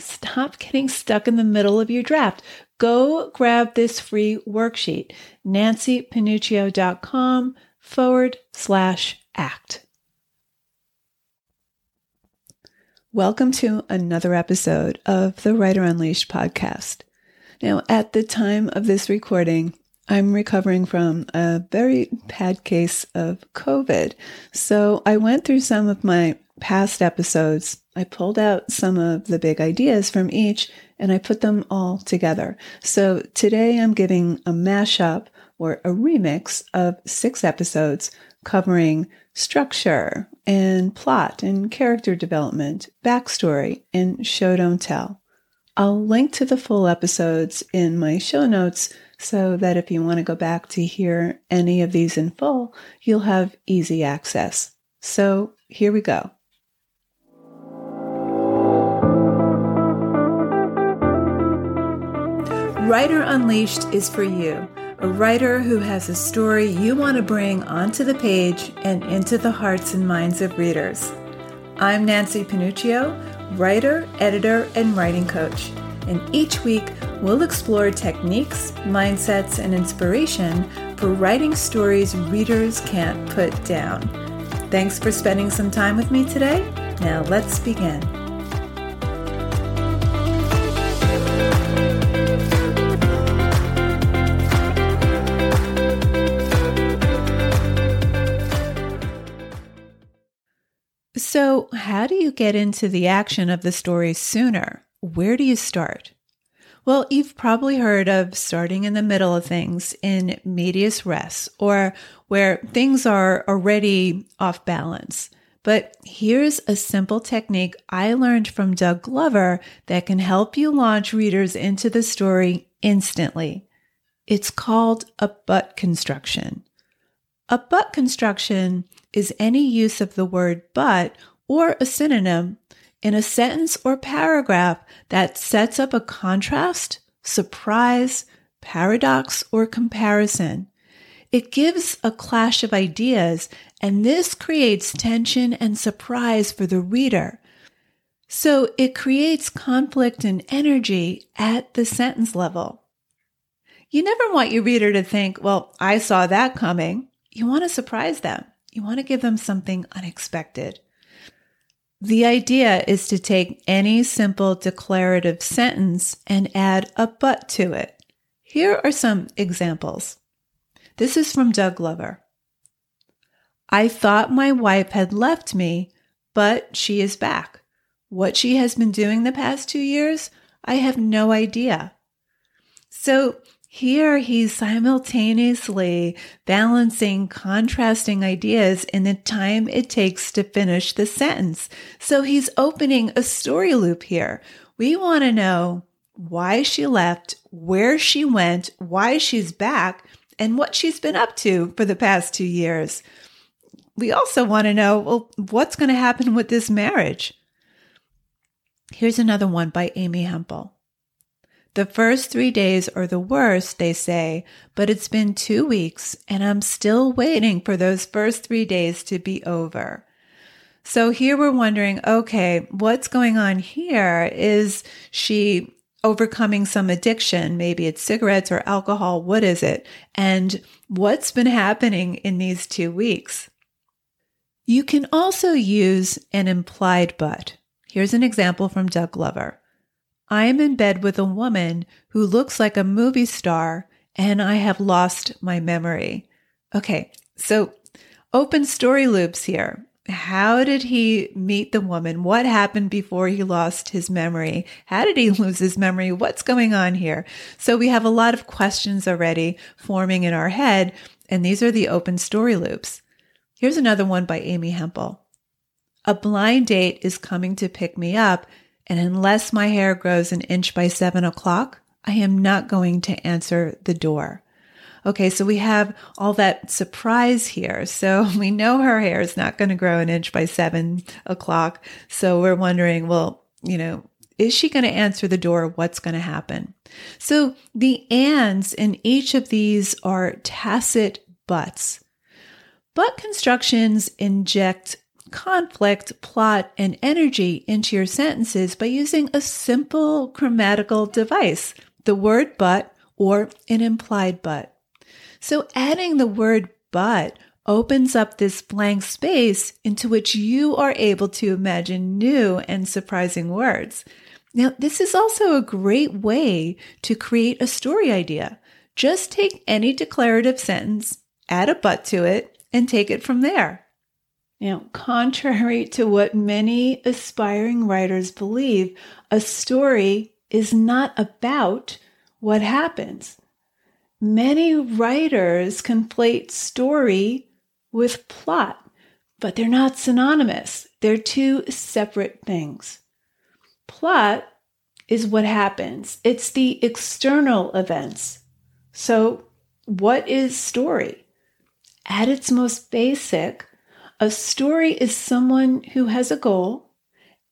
Stop getting stuck in the middle of your draft. Go grab this free worksheet, nancypanuccio.com forward slash act. Welcome to another episode of the Writer Unleashed podcast. Now, at the time of this recording, I'm recovering from a very bad case of COVID. So I went through some of my past episodes I pulled out some of the big ideas from each and I put them all together. So today I'm giving a mashup or a remix of six episodes covering structure and plot and character development, backstory, and show don't tell. I'll link to the full episodes in my show notes so that if you want to go back to hear any of these in full, you'll have easy access. So here we go. Writer Unleashed is for you, a writer who has a story you want to bring onto the page and into the hearts and minds of readers. I'm Nancy Panuccio, writer, editor, and writing coach. And each week, we'll explore techniques, mindsets, and inspiration for writing stories readers can't put down. Thanks for spending some time with me today. Now, let's begin. So, how do you get into the action of the story sooner? Where do you start? Well, you've probably heard of starting in the middle of things in medias res or where things are already off balance. But here's a simple technique I learned from Doug Glover that can help you launch readers into the story instantly. It's called a but construction. A but construction is any use of the word but or a synonym in a sentence or paragraph that sets up a contrast, surprise, paradox, or comparison. It gives a clash of ideas, and this creates tension and surprise for the reader. So it creates conflict and energy at the sentence level. You never want your reader to think, well, I saw that coming. You want to surprise them. You want to give them something unexpected. The idea is to take any simple declarative sentence and add a but to it. Here are some examples. This is from Doug Glover. I thought my wife had left me, but she is back. What she has been doing the past two years, I have no idea. So here he's simultaneously balancing contrasting ideas in the time it takes to finish the sentence. So he's opening a story loop here. We want to know why she left, where she went, why she's back, and what she's been up to for the past two years. We also want to know, well, what's going to happen with this marriage? Here's another one by Amy Hempel. The first three days are the worst, they say, but it's been two weeks and I'm still waiting for those first three days to be over. So here we're wondering, okay, what's going on here? Is she overcoming some addiction? Maybe it's cigarettes or alcohol. What is it? And what's been happening in these two weeks? You can also use an implied but. Here's an example from Doug Glover. I am in bed with a woman who looks like a movie star and I have lost my memory. Okay, so open story loops here. How did he meet the woman? What happened before he lost his memory? How did he lose his memory? What's going on here? So we have a lot of questions already forming in our head, and these are the open story loops. Here's another one by Amy Hempel. A blind date is coming to pick me up And unless my hair grows an inch by seven o'clock, I am not going to answer the door. Okay, so we have all that surprise here. So we know her hair is not going to grow an inch by seven o'clock. So we're wondering, well, you know, is she going to answer the door? What's going to happen? So the ands in each of these are tacit buts. But constructions inject conflict, plot, and energy into your sentences by using a simple grammatical device, the word but or an implied but. So adding the word but opens up this blank space into which you are able to imagine new and surprising words. Now, this is also a great way to create a story idea. Just take any declarative sentence, add a but to it, and take it from there. Now, contrary to what many aspiring writers believe, a story is not about what happens. Many writers conflate story with plot, but they're not synonymous. They're two separate things. Plot is what happens, it's the external events. So, what is story? At its most basic, a story is someone who has a goal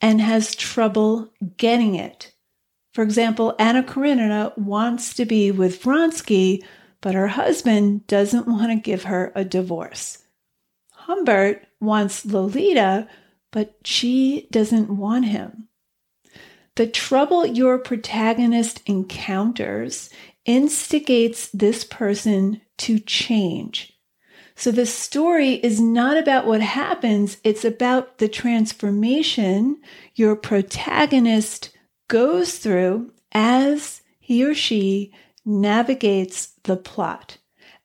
and has trouble getting it. For example, Anna Karenina wants to be with Vronsky, but her husband doesn't want to give her a divorce. Humbert wants Lolita, but she doesn't want him. The trouble your protagonist encounters instigates this person to change. So the story is not about what happens, it's about the transformation your protagonist goes through as he or she navigates the plot,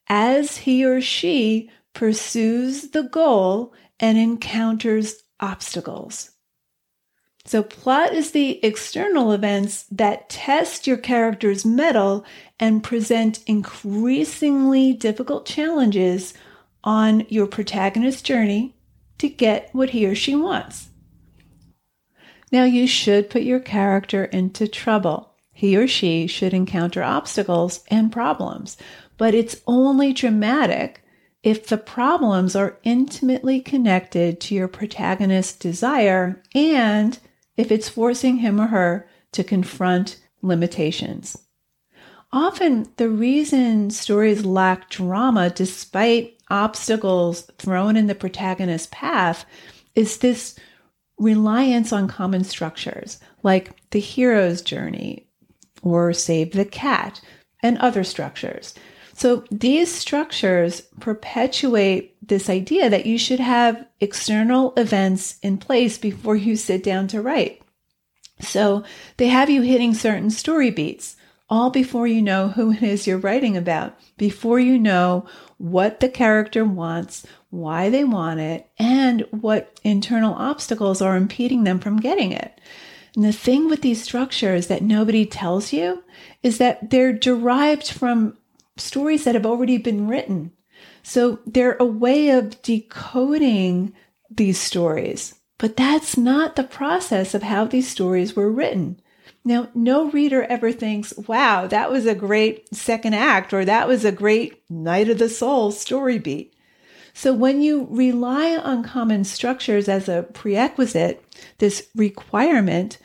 as he or she pursues the goal and encounters obstacles. So, plot is the external events that test your character's mettle and present increasingly difficult challenges on your protagonist's journey to get what he or she wants. Now, you should put your character into trouble. He or she should encounter obstacles and problems, but it's only dramatic if the problems are intimately connected to your protagonist's desire and if it's forcing him or her to confront limitations. Often, the reason stories lack drama despite obstacles thrown in the protagonist's path is this reliance on common structures like the hero's journey or save the cat and other structures. So these structures perpetuate this idea that you should have external events in place before you sit down to write. So they have you hitting certain story beats all before you know who it is you're writing about, before you know what the character wants, why they want it, and what internal obstacles are impeding them from getting it. And the thing with these structures that nobody tells you is that they're derived from stories that have already been written. So they're a way of decoding these stories. But that's not the process of how these stories were written. Now, no reader ever thinks, wow, that was a great second act or that was a great Night of the Soul story beat. So when you rely on common structures as a prerequisite, this requirement,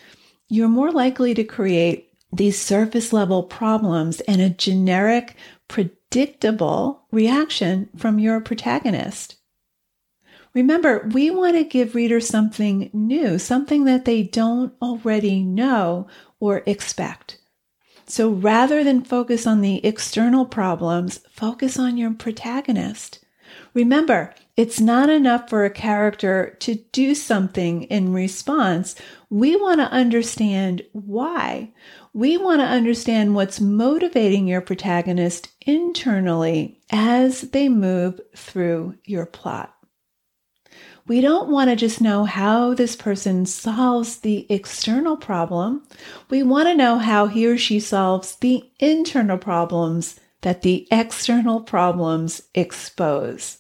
you're more likely to create these surface level problems and a generic, predictable reaction from your protagonist. Remember, we want to give readers something new, something that they don't already know or expect. So rather than focus on the external problems, focus on your protagonist. Remember, it's not enough for a character to do something in response. We want to understand why. We want to understand what's motivating your protagonist internally as they move through your plot. We don't want to just know how this person solves the external problem. We want to know how he or she solves the internal problems that the external problems expose.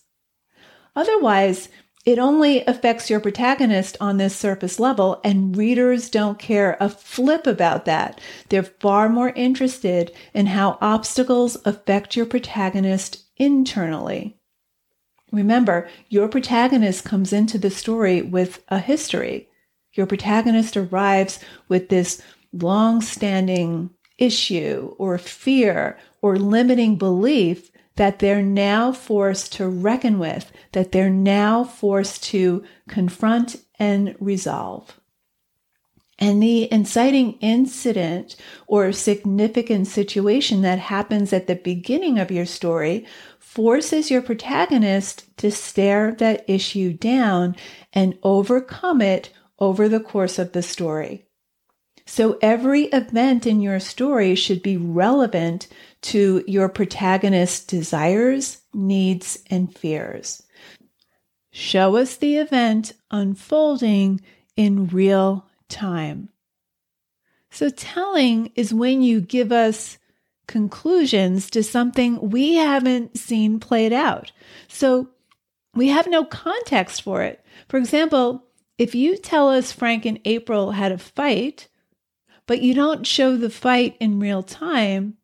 Otherwise, it only affects your protagonist on this surface level, and readers don't care a flip about that. They're far more interested in how obstacles affect your protagonist internally. Remember, your protagonist comes into the story with a history. Your protagonist arrives with this long standing issue or fear or limiting belief that they're now forced to reckon with, that they're now forced to confront and resolve. And the inciting incident or significant situation that happens at the beginning of your story forces your protagonist to stare that issue down and overcome it over the course of the story. So every event in your story should be relevant to your protagonist's desires, needs, and fears. Show us the event unfolding in real time. So, telling is when you give us conclusions to something we haven't seen played out. So, we have no context for it. For example, if you tell us Frank and April had a fight, but you don't show the fight in real time,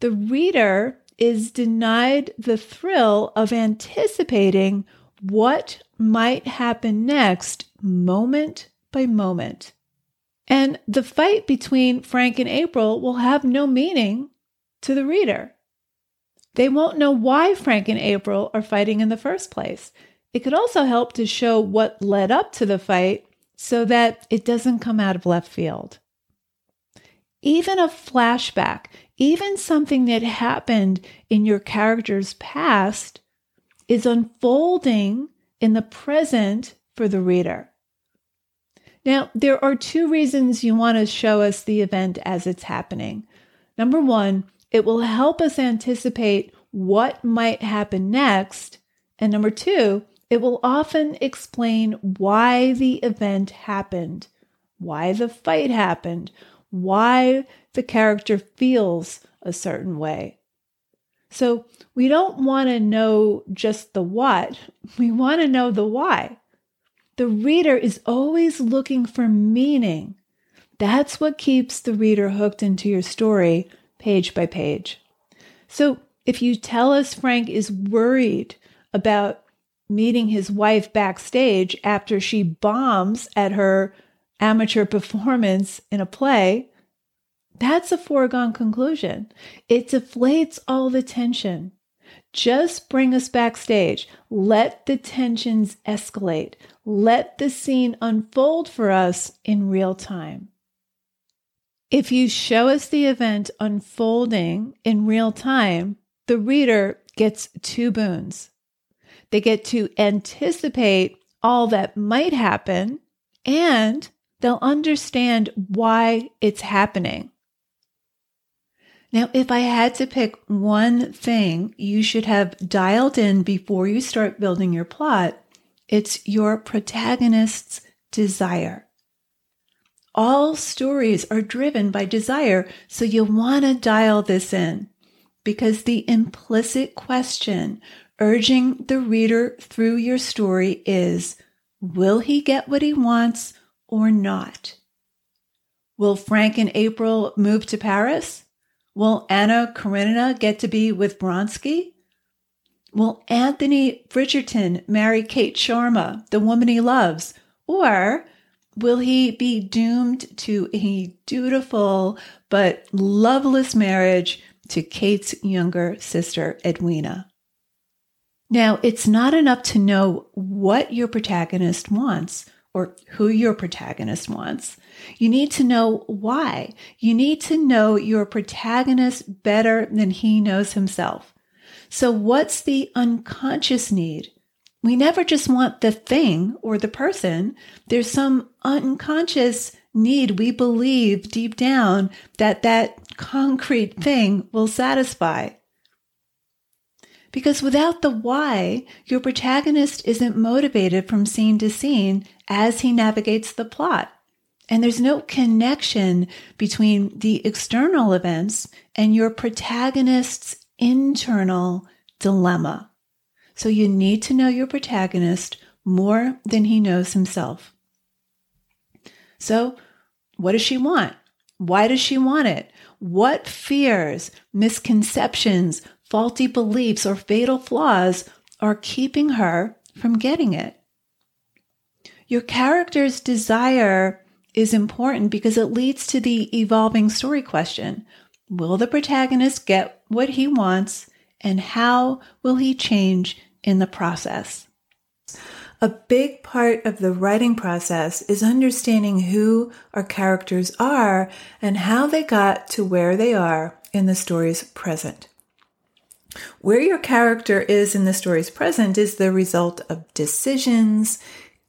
the reader is denied the thrill of anticipating what might happen next moment by moment. And the fight between Frank and April will have no meaning to the reader. They won't know why Frank and April are fighting in the first place. It could also help to show what led up to the fight so that it doesn't come out of left field. Even a flashback even something that happened in your character's past is unfolding in the present for the reader. Now, there are two reasons you want to show us the event as it's happening. Number one, it will help us anticipate what might happen next. And number two, it will often explain why the event happened, why the fight happened, why the character feels a certain way. So we don't want to know just the what, we want to know the why. The reader is always looking for meaning. That's what keeps the reader hooked into your story page by page. So if you tell us Frank is worried about meeting his wife backstage after she bombs at her amateur performance in a play, that's a foregone conclusion. It deflates all the tension. Just bring us backstage. Let the tensions escalate. Let the scene unfold for us in real time. If you show us the event unfolding in real time, the reader gets two boons. They get to anticipate all that might happen and they'll understand why it's happening. Now, if I had to pick one thing you should have dialed in before you start building your plot, it's your protagonist's desire. All stories are driven by desire, so you'll want to dial this in because the implicit question urging the reader through your story is Will he get what he wants or not? Will Frank and April move to Paris? Will Anna Karenina get to be with Vronsky? Will Anthony Bridgerton marry Kate Sharma, the woman he loves? Or will he be doomed to a dutiful but loveless marriage to Kate's younger sister, Edwina? Now, it's not enough to know what your protagonist wants or who your protagonist wants. You need to know why. You need to know your protagonist better than he knows himself. So, what's the unconscious need? We never just want the thing or the person. There's some unconscious need we believe deep down that that concrete thing will satisfy. Because without the why, your protagonist isn't motivated from scene to scene as he navigates the plot. And there's no connection between the external events and your protagonist's internal dilemma. So you need to know your protagonist more than he knows himself. So, what does she want? Why does she want it? What fears, misconceptions, faulty beliefs, or fatal flaws are keeping her from getting it? Your character's desire is important because it leads to the evolving story question Will the protagonist get what he wants, and how will he change in the process? A big part of the writing process is understanding who our characters are and how they got to where they are in the story's present. Where your character is in the story's present is the result of decisions,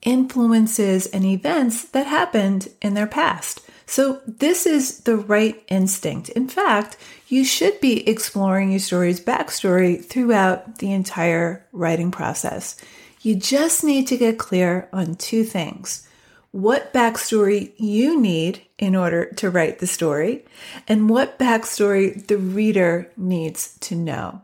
influences, and events that happened in their past. So, this is the right instinct. In fact, you should be exploring your story's backstory throughout the entire writing process. You just need to get clear on two things what backstory you need in order to write the story, and what backstory the reader needs to know.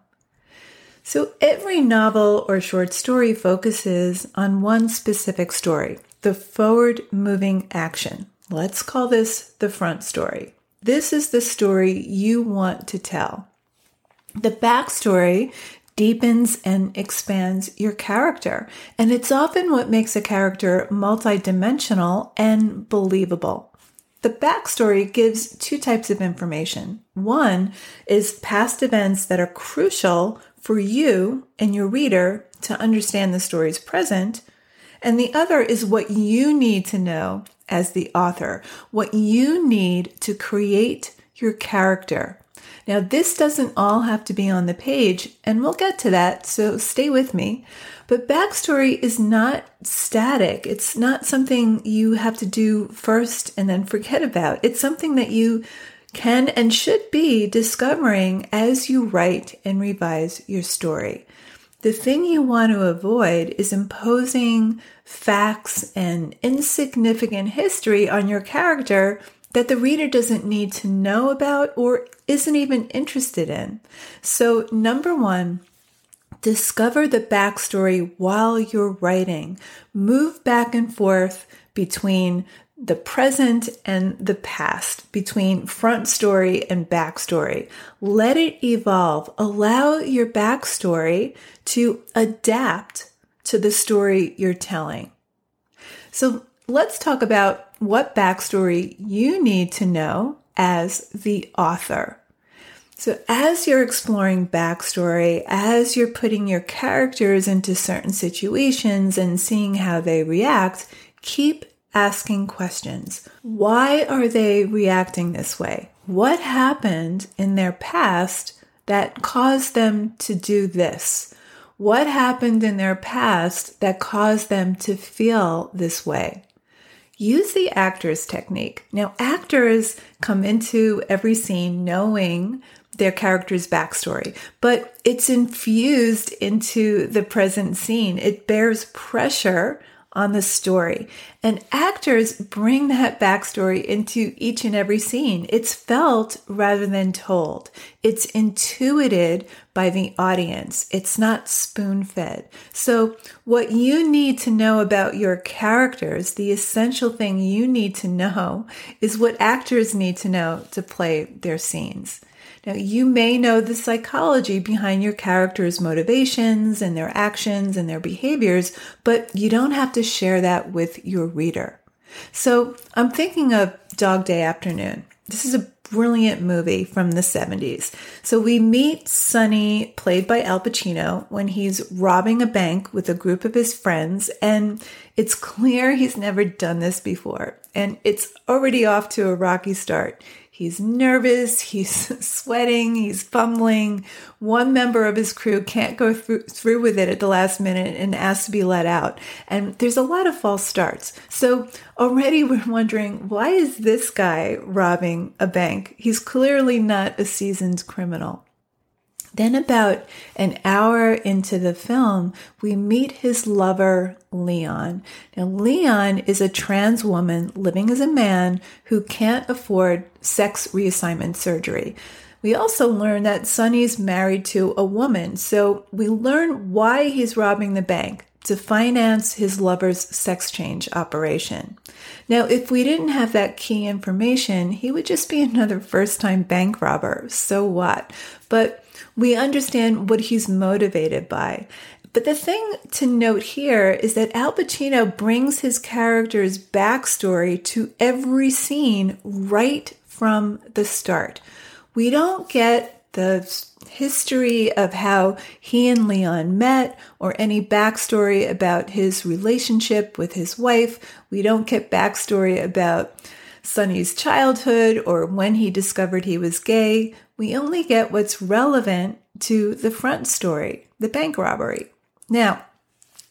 So every novel or short story focuses on one specific story, the forward moving action. Let's call this the front story. This is the story you want to tell. The backstory deepens and expands your character, and it's often what makes a character multidimensional and believable. The backstory gives two types of information. One is past events that are crucial for you and your reader to understand the story's present. And the other is what you need to know as the author, what you need to create your character. Now, this doesn't all have to be on the page, and we'll get to that, so stay with me. But backstory is not static. It's not something you have to do first and then forget about. It's something that you can and should be discovering as you write and revise your story. The thing you want to avoid is imposing facts and insignificant history on your character that the reader doesn't need to know about or isn't even interested in. So, number one, discover the backstory while you're writing. Move back and forth between the present and the past, between front story and backstory. Let it evolve. Allow your backstory to adapt to the story you're telling. So let's talk about what backstory you need to know as the author. So, as you're exploring backstory, as you're putting your characters into certain situations and seeing how they react, keep asking questions. Why are they reacting this way? What happened in their past that caused them to do this? What happened in their past that caused them to feel this way? Use the actor's technique. Now, actors come into every scene knowing their character's backstory, but it's infused into the present scene. It bears pressure on the story. And actors bring that backstory into each and every scene. It's felt rather than told. It's intuited by the audience. It's not spoon fed. So, what you need to know about your characters, the essential thing you need to know, is what actors need to know to play their scenes. Now, you may know the psychology behind your character's motivations and their actions and their behaviors, but you don't have to share that with your reader. So I'm thinking of Dog Day Afternoon. This is a brilliant movie from the 70s. So we meet Sonny, played by Al Pacino, when he's robbing a bank with a group of his friends, and it's clear he's never done this before. And it's already off to a rocky start. He's nervous, he's sweating, he's fumbling. One member of his crew can't go through, through with it at the last minute and asks to be let out. And there's a lot of false starts. So already we're wondering why is this guy robbing a bank? He's clearly not a seasoned criminal. Then, about an hour into the film, we meet his lover, Leon. Now, Leon is a trans woman living as a man who can't afford sex reassignment surgery. We also learn that Sonny's married to a woman, so we learn why he's robbing the bank to finance his lover's sex change operation. Now, if we didn't have that key information, he would just be another first time bank robber. So what? But we understand what he's motivated by. But the thing to note here is that Al Pacino brings his character's backstory to every scene right from the start. We don't get the history of how he and Leon met or any backstory about his relationship with his wife. We don't get backstory about Sonny's childhood or when he discovered he was gay. We only get what's relevant to the front story, the bank robbery. Now,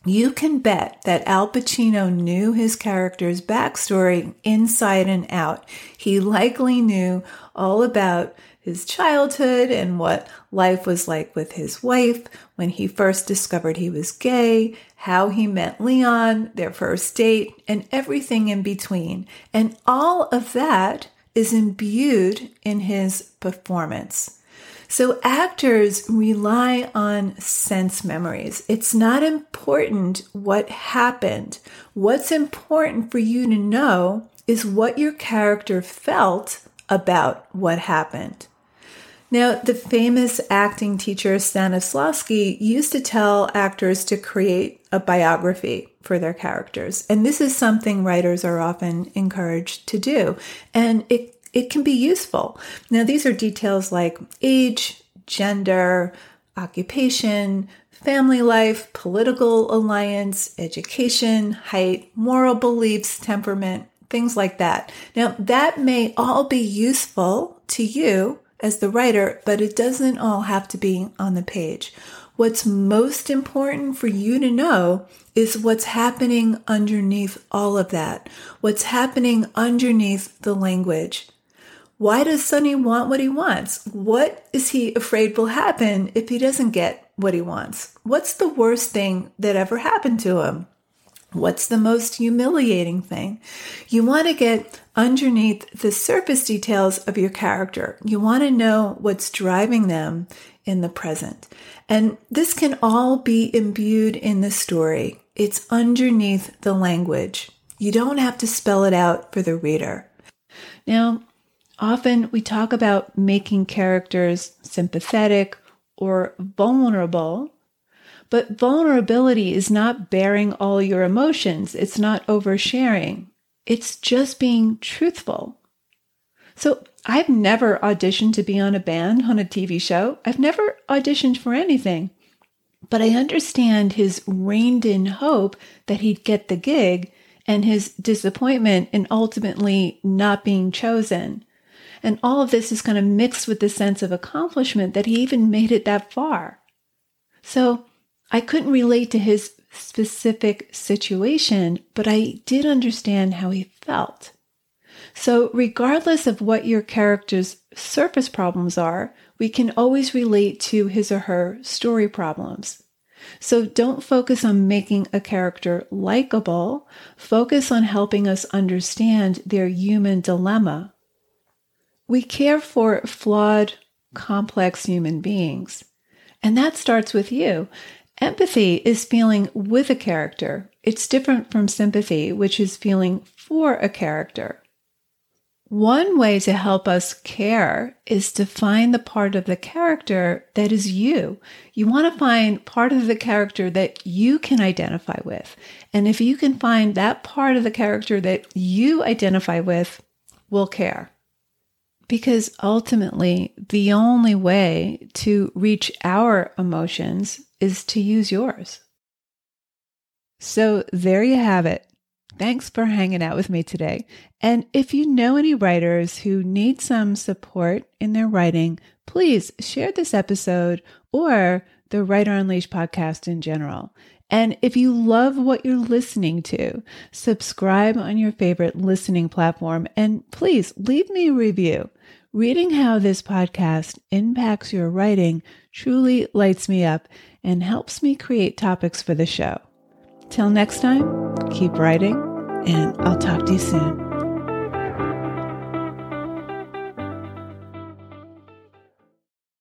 you can bet that Al Pacino knew his character's backstory inside and out. He likely knew all about his childhood and what life was like with his wife when he first discovered he was gay, how he met Leon, their first date, and everything in between. And all of that is imbued in his performance. So actors rely on sense memories. It's not important what happened. What's important for you to know is what your character felt about what happened. Now, the famous acting teacher Stanislavski used to tell actors to create a biography for their characters. And this is something writers are often encouraged to do. And it, it can be useful. Now, these are details like age, gender, occupation, family life, political alliance, education, height, moral beliefs, temperament, things like that. Now, that may all be useful to you as the writer, but it doesn't all have to be on the page. What's most important for you to know is what's happening underneath all of that. What's happening underneath the language. Why does Sonny want what he wants? What is he afraid will happen if he doesn't get what he wants? What's the worst thing that ever happened to him? What's the most humiliating thing? You want to get underneath the surface details of your character. You want to know what's driving them in the present. And this can all be imbued in the story. It's underneath the language. You don't have to spell it out for the reader. Now, often we talk about making characters sympathetic or vulnerable but vulnerability is not baring all your emotions. It's not oversharing. It's just being truthful. So I've never auditioned to be on a band, on a TV show. I've never auditioned for anything. But I understand his reined in hope that he'd get the gig and his disappointment in ultimately not being chosen. And all of this is kind of mixed with the sense of accomplishment that he even made it that far. So I couldn't relate to his specific situation, but I did understand how he felt. So, regardless of what your character's surface problems are, we can always relate to his or her story problems. So, don't focus on making a character likable, focus on helping us understand their human dilemma. We care for flawed, complex human beings. And that starts with you. Empathy is feeling with a character. It's different from sympathy, which is feeling for a character. One way to help us care is to find the part of the character that is you. You want to find part of the character that you can identify with. And if you can find that part of the character that you identify with, we'll care. Because ultimately, the only way to reach our emotions is to use yours. So there you have it. Thanks for hanging out with me today. And if you know any writers who need some support in their writing, please share this episode or the Writer Unleashed podcast in general. And if you love what you're listening to, subscribe on your favorite listening platform and please leave me a review. Reading how this podcast impacts your writing truly lights me up and helps me create topics for the show. Till next time, keep writing, and I'll talk to you soon.